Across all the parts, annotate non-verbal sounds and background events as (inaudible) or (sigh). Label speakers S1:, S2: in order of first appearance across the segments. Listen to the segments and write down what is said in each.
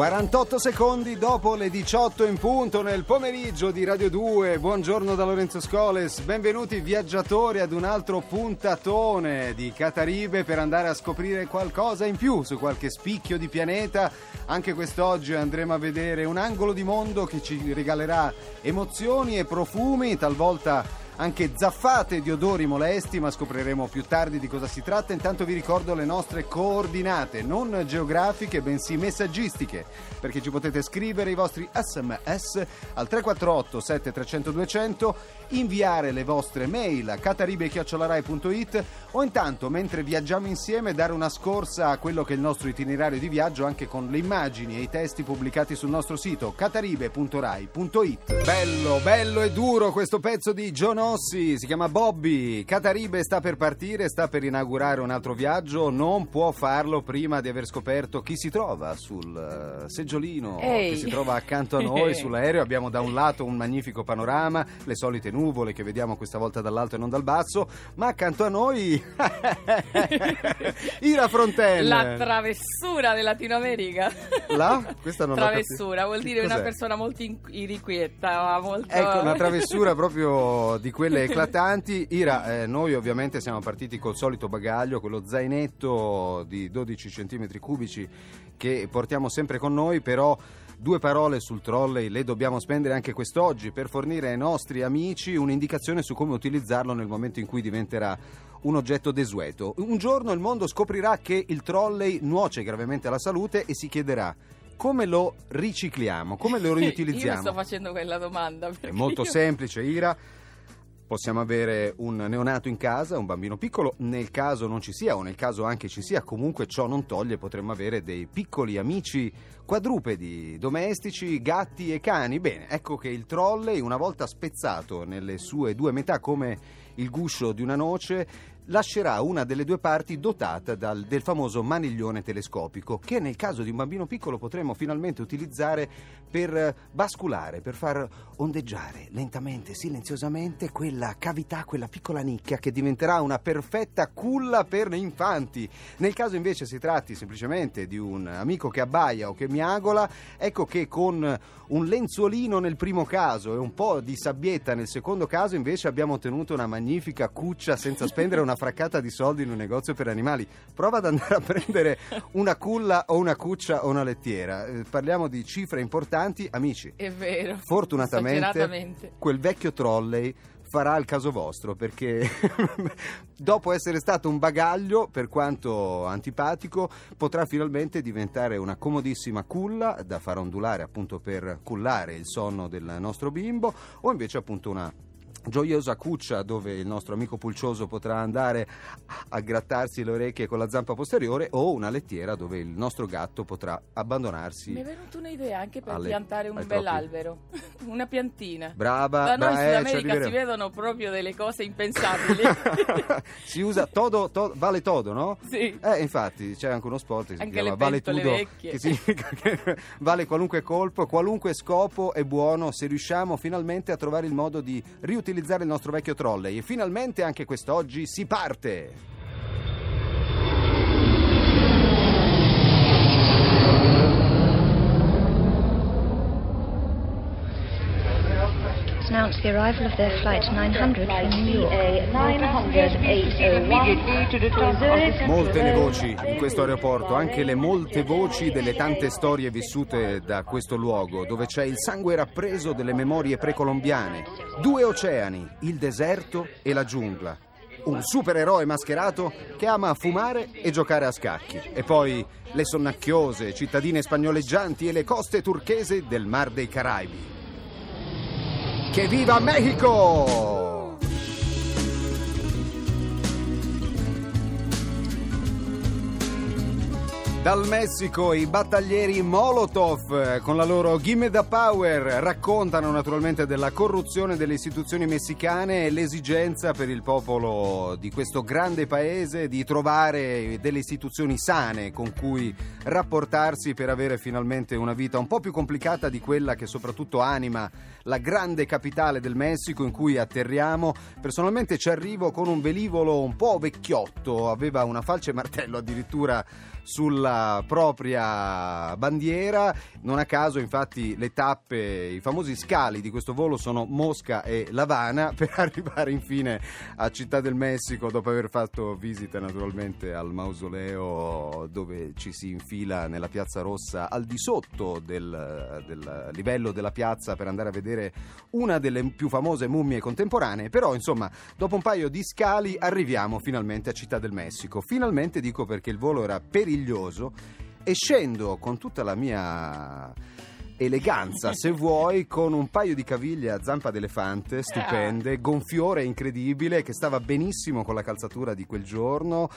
S1: 48 secondi dopo le 18 in punto nel pomeriggio di Radio 2. Buongiorno da Lorenzo Scoles. Benvenuti viaggiatori ad un altro puntatone di Cataribe per andare a scoprire qualcosa in più su qualche spicchio di pianeta. Anche quest'oggi andremo a vedere un angolo di mondo che ci regalerà emozioni e profumi, talvolta anche zaffate di odori molesti, ma scopriremo più tardi di cosa si tratta. Intanto vi ricordo le nostre coordinate, non geografiche, bensì messaggistiche, perché ci potete scrivere i vostri sms al 348 7300 200, inviare le vostre mail a cataribe.it o intanto, mentre viaggiamo insieme, dare una scorsa a quello che è il nostro itinerario di viaggio anche con le immagini e i testi pubblicati sul nostro sito cataribe.rai.it. Bello, bello e duro questo pezzo di John Ossi, si chiama Bobby. Cataribe sta per partire, sta per inaugurare un altro viaggio, non può farlo prima di aver scoperto chi si trova sul eh, seggiolino
S2: Ehi.
S1: che si trova accanto a noi (laughs) sull'aereo. Abbiamo da un lato un magnifico panorama, le solite nuvole che vediamo questa volta dall'alto e non dal basso, ma accanto a noi (laughs) Ira Frontella.
S2: La travessura del Latino America.
S1: La? Questa non
S2: travessura vuol dire una
S1: cos'è?
S2: persona molto in- irrequieta, molto...
S1: Ecco, una travessura proprio di quelle (laughs) eclatanti. Ira, eh, noi ovviamente siamo partiti col solito bagaglio, quello zainetto di 12 cm cubici che portiamo sempre con noi, però due parole sul trolley le dobbiamo spendere anche quest'oggi per fornire ai nostri amici un'indicazione su come utilizzarlo nel momento in cui diventerà un oggetto desueto. Un giorno il mondo scoprirà che il trolley nuoce gravemente alla salute e si chiederà come lo ricicliamo, come lo (laughs)
S2: Io
S1: riutilizziamo.
S2: sto facendo quella domanda.
S1: È molto
S2: io-
S1: semplice, Ira. Possiamo avere un neonato in casa, un bambino piccolo, nel caso non ci sia o nel caso anche ci sia, comunque ciò non toglie, potremmo avere dei piccoli amici quadrupedi, domestici, gatti e cani. Bene, ecco che il trolley, una volta spezzato nelle sue due metà come il guscio di una noce, lascerà una delle due parti dotata dal- del famoso maniglione telescopico che nel caso di un bambino piccolo potremo finalmente utilizzare per eh, basculare, per far ondeggiare lentamente, silenziosamente quella cavità, quella piccola nicchia che diventerà una perfetta culla per infanti. Nel caso invece si tratti semplicemente di un amico che abbaia o che miagola, ecco che con un lenzuolino nel primo caso e un po' di sabbietta nel secondo caso invece abbiamo ottenuto una magnifica cuccia senza spendere una fraccata di soldi in un negozio per animali. Prova ad andare a prendere una culla o una cuccia o una lettiera. Eh, parliamo di cifre importanti, amici.
S2: È vero.
S1: Fortunatamente quel vecchio trolley farà il caso vostro perché (laughs) dopo essere stato un bagaglio per quanto antipatico potrà finalmente diventare una comodissima culla da far ondulare appunto per cullare il sonno del nostro bimbo o invece appunto una gioiosa cuccia dove il nostro amico pulcioso potrà andare a grattarsi le orecchie con la zampa posteriore o una lettiera dove il nostro gatto potrà abbandonarsi
S2: Mi è venuta un'idea anche per
S1: alle-
S2: piantare un
S1: ai
S2: bell'albero, (laughs) una piantina.
S1: brava,
S2: Da noi in
S1: bra-
S2: Sud
S1: eh,
S2: America si vedono proprio delle cose impensabili. (laughs)
S1: si usa todo, to- vale todo, no?
S2: sì.
S1: Eh, infatti c'è anche uno sport che si
S2: Anche
S1: chiama
S2: le
S1: vale tudo, che significa (laughs) che vale qualunque colpo, qualunque scopo è buono se riusciamo finalmente a trovare il modo di riutilizzare il nostro vecchio trolley. E finalmente anche quest'oggi si parte!
S3: It's announced the arrival of their flight 900 from New York.
S4: 908
S1: Molte le voci in questo aeroporto, anche le molte voci delle tante storie vissute da questo luogo, dove c'è il sangue rappreso delle memorie precolombiane. Due oceani, il deserto e la giungla. un supereroe mascherato che ama fumare e giocare a scacchi. E poi le sonnacchiose cittadine spagnoleggianti e le coste turchesi del Mar dei Caraibi. ¡Que viva México! Dal Messico i battaglieri Molotov eh, con la loro Gimme the Power raccontano naturalmente della corruzione delle istituzioni messicane e l'esigenza per il popolo di questo grande paese di trovare delle istituzioni sane con cui rapportarsi per avere finalmente una vita un po' più complicata di quella che soprattutto anima la grande capitale del Messico in cui atterriamo. Personalmente ci arrivo con un velivolo un po' vecchiotto, aveva una falce e martello addirittura sulla propria bandiera. Non a caso, infatti, le tappe, i famosi scali di questo volo sono Mosca e Lavana (laughs) per arrivare infine a Città del Messico dopo aver fatto visita naturalmente al mausoleo dove ci si infila nella Piazza Rossa al di sotto del, del livello della piazza per andare a vedere una delle più famose mummie contemporanee. Però, insomma, dopo un paio di scali arriviamo finalmente a Città del Messico. Finalmente dico perché il volo era periglioso meraviglioso e scendo con tutta la mia eleganza, se vuoi, con un paio di caviglie a zampa d'elefante stupende, gonfiore incredibile che stava benissimo con la calzatura di quel giorno.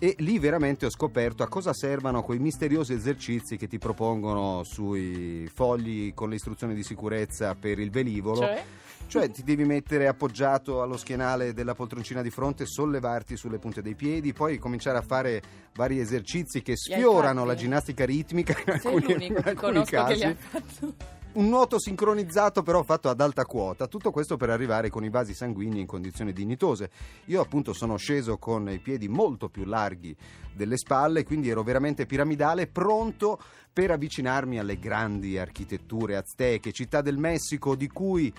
S1: E lì veramente ho scoperto a cosa servano quei misteriosi esercizi che ti propongono sui fogli con le istruzioni di sicurezza per il velivolo.
S2: Cioè?
S1: Cioè ti devi mettere appoggiato allo schienale della poltroncina di fronte, sollevarti sulle punte dei piedi, poi cominciare a fare vari esercizi che sfiorano la ginnastica ritmica
S2: Sei
S1: alcuni,
S2: l'unico che conosco che li
S1: casi.
S2: ha fatto.
S1: Un nuoto sincronizzato però fatto ad alta quota, tutto questo per arrivare con i vasi sanguigni in condizioni dignitose. Io appunto sono sceso con i piedi molto più larghi delle spalle, quindi ero veramente piramidale, pronto per avvicinarmi alle grandi architetture azteche, città del Messico di cui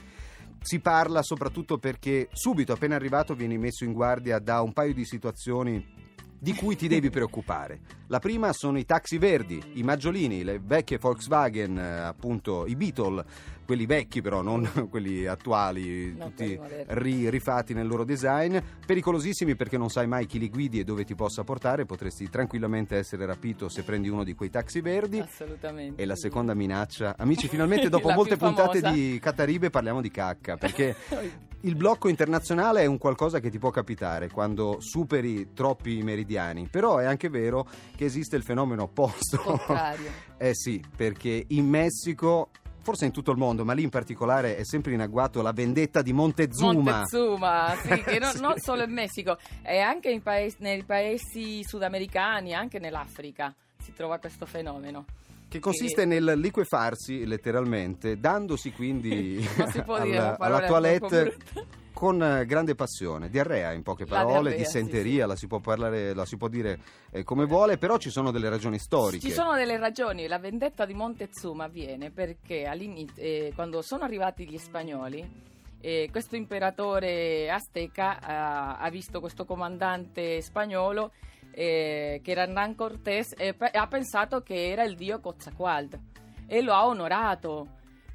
S1: si parla soprattutto perché subito appena arrivato vieni messo in guardia da un paio di situazioni di cui ti devi preoccupare. La prima sono i taxi verdi, i maggiolini, le vecchie Volkswagen, eh, appunto i Beetle, quelli vecchi però, non (laughs) quelli attuali,
S2: Non
S1: tutti ri- rifatti nel loro design, pericolosissimi perché non sai mai chi li guidi e dove ti possa portare, potresti tranquillamente essere rapito se prendi uno di quei taxi verdi.
S2: Assolutamente.
S1: E la seconda minaccia, amici, finalmente (laughs) dopo molte puntate di Cataribe parliamo di cacca, perché (laughs) il blocco internazionale è un qualcosa che ti può capitare quando superi troppi meridiani, però è anche vero che esiste il fenomeno opposto.
S2: Contrario. (laughs)
S1: eh sì, perché in Messico, forse in tutto il mondo, ma lì in particolare è sempre in agguato la vendetta di Montezuma.
S2: Montezuma, sì, (laughs) che non,
S1: Sì.
S2: non solo in Messico, è anche in paesi- nei paesi sudamericani, anche nell'Africa si trova questo fenomeno.
S1: Che consiste nel liquefarsi letteralmente, dandosi quindi (laughs) (laughs) alla, alla toilette con eh, grande passione. Diarrea in poche parole,
S2: diarrea,
S1: dissenteria,
S2: sì,
S1: la si può parlare, la si può dire eh, come vuole, però ci sono delle ragioni storiche.
S2: Ci sono delle ragioni, la vendetta di Montezuma avviene perché all'inizio, eh, quando sono arrivati gli spagnoli, eh, questo imperatore azteca ha visto questo comandante spagnolo eh, che Hernán Cortés e pe- ha pensato che era il dio Quetzalcoatl e lo ha onorato.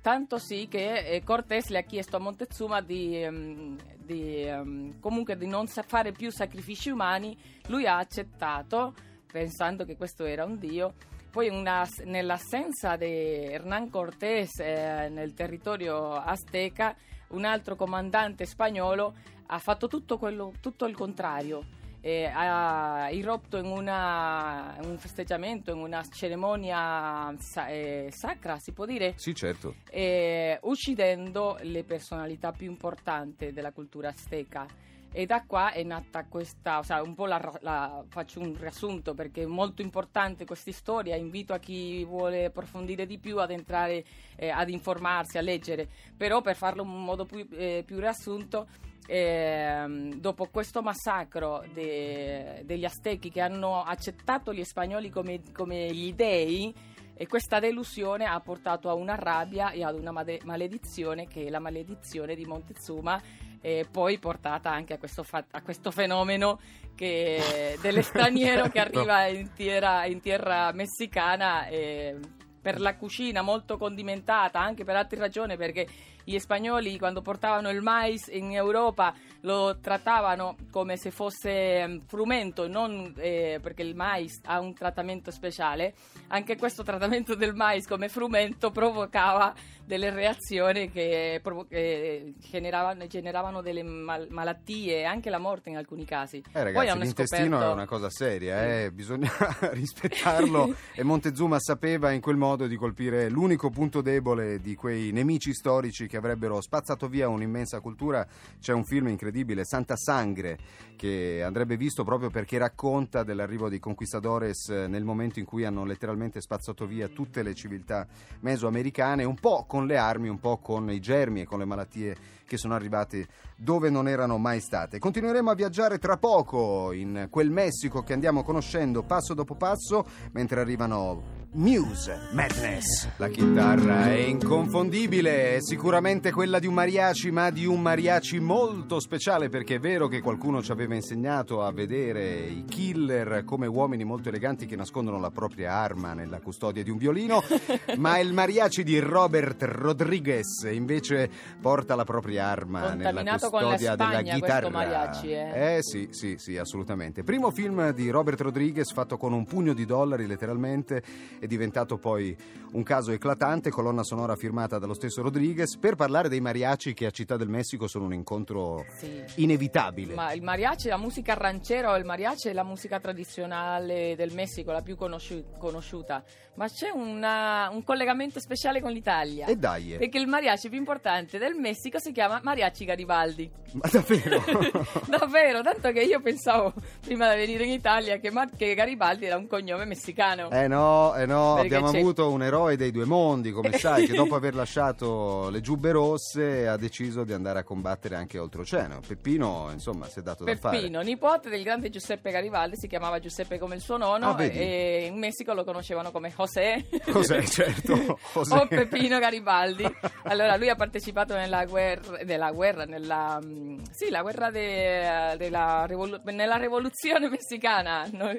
S2: Tanto sì che eh, Cortés le ha chiesto a Montezuma di, ehm, di, ehm, comunque di non fare più sacrifici umani, lui ha accettato pensando che questo era un dio. Poi una- nell'assenza di Hernán Cortés eh, nel territorio azteca, un altro comandante spagnolo ha fatto tutto, quello, tutto il contrario. Eh, ha irrotto in una- un festeggiamento, in una cerimonia sa- eh, sacra, si può dire,
S1: Sì, certo.
S2: eh, uccidendo le personalità più importanti della cultura azteca. E da qua è nata questa, o sea, un po' la, la- faccio un riassunto perché è molto importante questa storia, invito a chi vuole approfondire di più ad entrare, eh, ad informarsi, a leggere, però per farlo in modo più, eh, più riassunto, ehm, dopo questo massacro de- degli aztechi che hanno accettato gli spagnoli come, come gli dei, e questa delusione ha portato a una rabbia e ad una made- maledizione che è la maledizione di Montezuma e poi portata anche a questo, fa- a questo fenomeno che- dell'straniero che (laughs) arriva in terra, in terra messicana e per la cucina molto condimentata, anche per altre ragioni, perché gli spagnoli quando portavano il mais in Europa lo trattavano come se fosse mm, frumento, non, eh, perché il mais ha un trattamento speciale. Anche questo trattamento del mais come frumento provocava delle reazioni che, provo- che generavano, generavano delle mal- malattie e anche la morte in alcuni casi.
S1: Eh
S2: Poi
S1: ragazzi,
S2: hanno
S1: l'intestino
S2: scoperto-
S1: è una cosa seria, eh, bisogna (laughs) rispettarlo (laughs) e Montezuma sapeva in quel modo di colpire l'unico punto debole di quei nemici storici che avrebbero spazzato via un'immensa cultura. C'è un film incredibile, Santa Sangre, che andrebbe visto proprio perché racconta dell'arrivo dei conquistadores eh, nel momento in cui hanno letteralmente spazzato via tutte le civiltà mesoamericane, un po' con le armi, un po' con i germi e con le malattie che sono arrivati dove non erano mai state. Continueremo a viaggiare tra poco in quel Messico che andiamo conoscendo passo dopo passo mentre arrivano Muse Madness. La chitarra è inconfondibile, è sicuramente quella di un mariachi, ma di un mariachi molto speciale perché è vero che qualcuno ci aveva insegnato a vedere i killer come uomini molto eleganti che nascondono la propria arma nella custodia di un violino, (laughs) ma il mariachi di Robert Rodriguez invece porta la propria arma nella
S2: Contaminato con la
S1: custodia della chitarra.
S2: mariachi, eh.
S1: Eh sì, sì, sì, assolutamente. Primo film di Robert Rodriguez fatto con un pugno di dollari letteralmente, è diventato poi un caso eclatante, colonna sonora firmata dallo stesso Rodriguez, per parlare dei mariachi che a Città del Messico sono un incontro
S2: Sì.
S1: inevitabile.
S2: Ma il mariachi, la musica ranchera o il mariachi è la musica tradizionale del Messico, la più conosciu- conosciuta. Ma c'è una- un collegamento speciale con l'Italia.
S1: E dai.
S2: Perché il mariachi più importante del Messico si chiama Mariachi Garibaldi.
S1: ma davvero? (laughs)
S2: Davvero, tanto che io pensavo prima di venire in Italia che, Mar- che Garibaldi era un cognome messicano.
S1: Eh no, eh no,
S2: Perché
S1: abbiamo
S2: c'è-
S1: avuto un eroe dei due mondi, come (laughs) sai, che dopo aver lasciato le giubbe rosse ha deciso di andare a combattere anche oltreoceano. Peppino, insomma, si è dato da fare.
S2: Peppino, nipote del grande Giuseppe Garibaldi, si chiamava Giuseppe come il suo nonno
S1: Ah,
S2: e in Messico lo conoscevano come José.
S1: Cos'è, certo, José. (laughs)
S2: o Peppino Garibaldi. Allora lui ha partecipato nella guerra, nella guerra, nella, mm, sì, la guerra de- della rivolu- nella rivoluzione messicana. no?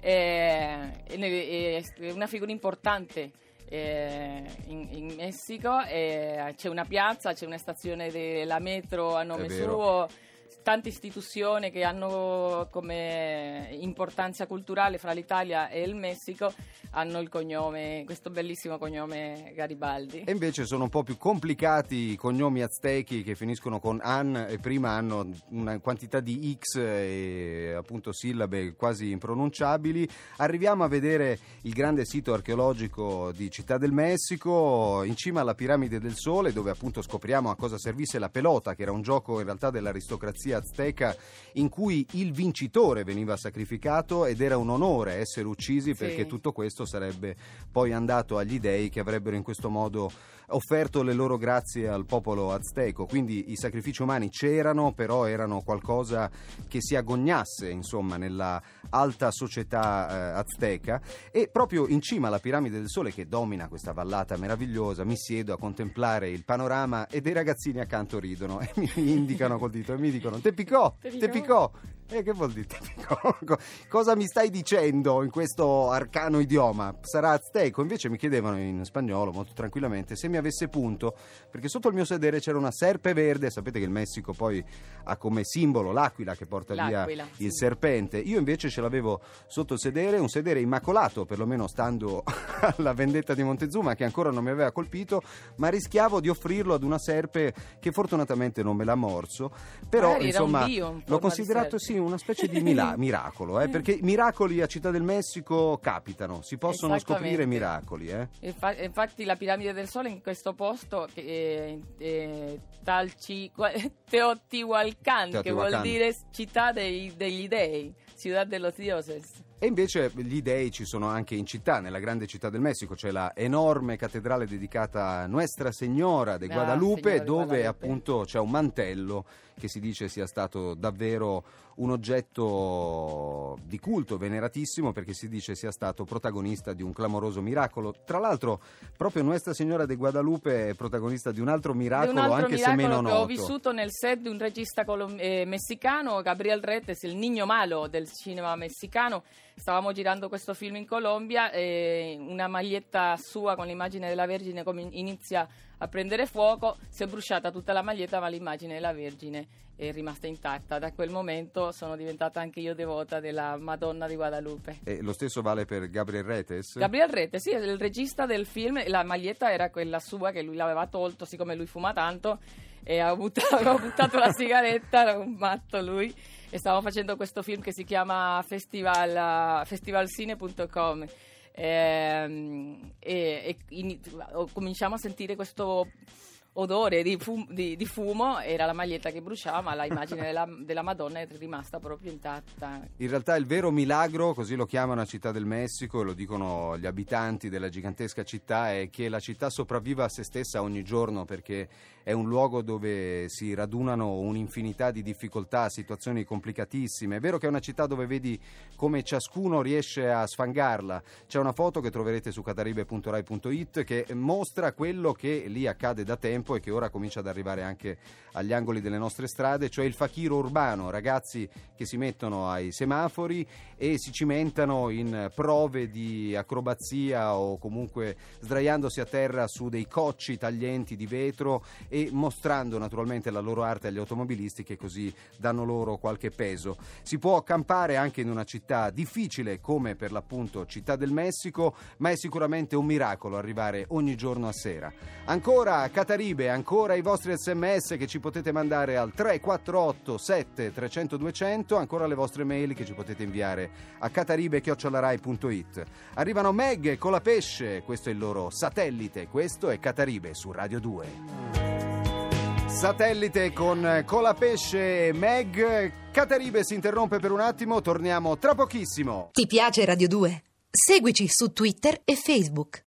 S2: Eh, è una figura importante. eh, in, in Messico eh, c'è una piazza, c'è una stazione della metro a nome suo, tante istituzioni che hanno come importanza culturale fra l'Italia e il Messico hanno il cognome, questo bellissimo cognome Garibaldi.
S1: E invece sono un po' più complicati i cognomi aztechi che finiscono con an e prima hanno una quantità di X e appunto sillabe quasi impronunciabili. Arriviamo a vedere il grande sito archeologico di Città del Messico, in cima alla piramide del Sole, dove appunto scopriamo a cosa servisse la pelota, che era un gioco in realtà dell'aristocrazia azteca in cui il vincitore veniva sacrificato ed era un onore essere uccisi
S2: Sì.
S1: perché tutto questo sarebbe poi andato agli dei che avrebbero in questo modo offerto le loro grazie al popolo azteco. Quindi i sacrifici umani c'erano, però erano qualcosa che si agognasse, insomma, nella alta società eh, azteca. E proprio in cima alla piramide del Sole, che domina questa vallata meravigliosa, mi siedo a contemplare il panorama e dei ragazzini accanto ridono e mi indicano col dito e mi dicono: Te picò,
S2: Te
S1: te
S2: picò?"
S1: picò. E che vuol dire (laughs) te picò? Co- Cosa mi stai dicendo in questo arcano idioma? Sarà azteco? Invece mi chiedevano in spagnolo molto tranquillamente se mi avesse punto, perché sotto il mio sedere c'era una serpe verde. Sapete che il Messico poi ha come simbolo l'aquila che porta via
S2: L'aquila,
S1: il
S2: sì.
S1: serpente. Io invece ce l'avevo sotto il sedere, un sedere immacolato, perlomeno stando (laughs) alla vendetta di Montezuma, che ancora non mi aveva colpito, ma rischiavo di offrirlo ad una serpe che fortunatamente non me l'ha morso. Però,
S2: Magari
S1: insomma, l'ho considerato
S2: serpe.
S1: Una specie di (laughs) mila- miracolo, eh, perché miracoli a Città del Messico capitano, si possono scoprire miracoli. Eh.
S2: Infa- Infatti la piramide del Sole in questo posto, è, è Talci- (laughs) Teotihuacan, che vuol dire città dei- degli dei, ciudad de los dioses.
S1: E invece gli dei ci sono anche in città, nella grande città del Messico, c'è la enorme cattedrale dedicata a Nuestra Signora de
S2: Ah,
S1: Guadalupe,
S2: di
S1: dove
S2: Guadalupe.
S1: appunto c'è un mantello che si dice sia stato davvero un oggetto di culto veneratissimo perché si dice sia stato protagonista di un clamoroso miracolo. Tra l'altro, proprio Nuestra Signora de Guadalupe è protagonista di un altro miracolo,
S2: un altro
S1: anche se
S2: miracolo
S1: meno
S2: che ho
S1: noto.
S2: vissuto nel set di un regista colom- eh, messicano, Gabriel Retes, il Niño Malo del cinema messicano, stavamo girando questo film in Colombia e una maglietta sua con l'immagine della Vergine com- inizia a prendere fuoco, si è bruciata tutta la maglietta ma l'immagine della Vergine è rimasta intatta. Da quel momento sono diventata anche io devota della Madonna di Guadalupe.
S1: E lo stesso vale per Gabriel Retes?
S2: Gabriel Rete, sì, è il regista del film, la maglietta era quella sua che lui l'aveva tolto, siccome lui fuma tanto e ha buttato, aveva (laughs) buttato la sigaretta, era un matto lui e stavamo facendo questo film che si chiama Festival, festivalcine.com e, e in- cominciamo a sentire questo odore di, fum- di- di fumo, era la maglietta che bruciava ma l'immagine della, della Madonna è rimasta proprio intatta.
S1: In realtà il vero milagro, così lo chiamano a Città del Messico e lo dicono gli abitanti della gigantesca città, è che la città sopravviva a se stessa ogni giorno perché è un luogo dove si radunano un'infinità di difficoltà, situazioni complicatissime. È vero che è una città dove vedi come ciascuno riesce a sfangarla. C'è una foto che troverete su cataribe.rai.it che mostra quello che lì accade da tempo e che ora comincia ad arrivare anche agli angoli delle nostre strade, cioè il fakiro urbano, ragazzi che si mettono ai semafori e si cimentano in prove di acrobazia o comunque sdraiandosi a terra su dei cocci taglienti di vetro e mostrando naturalmente la loro arte agli automobilisti che così danno loro qualche peso. Si può campare anche in una città difficile come per l'appunto Città del Messico, ma è sicuramente un miracolo arrivare ogni giorno a sera. Ancora Cataribe, ancora i vostri sms che ci potete mandare al 348 7 300 200, ancora le vostre mail che ci potete inviare a cataribe.it. Arrivano Meg e Colapesce, questo è il loro satellite, questo è Cataribe su Radio 2. Satellite con Colapesce e Meg. Cataribe si interrompe per un attimo, torniamo tra pochissimo.
S5: Ti piace Radio 2? Seguici su Twitter e Facebook.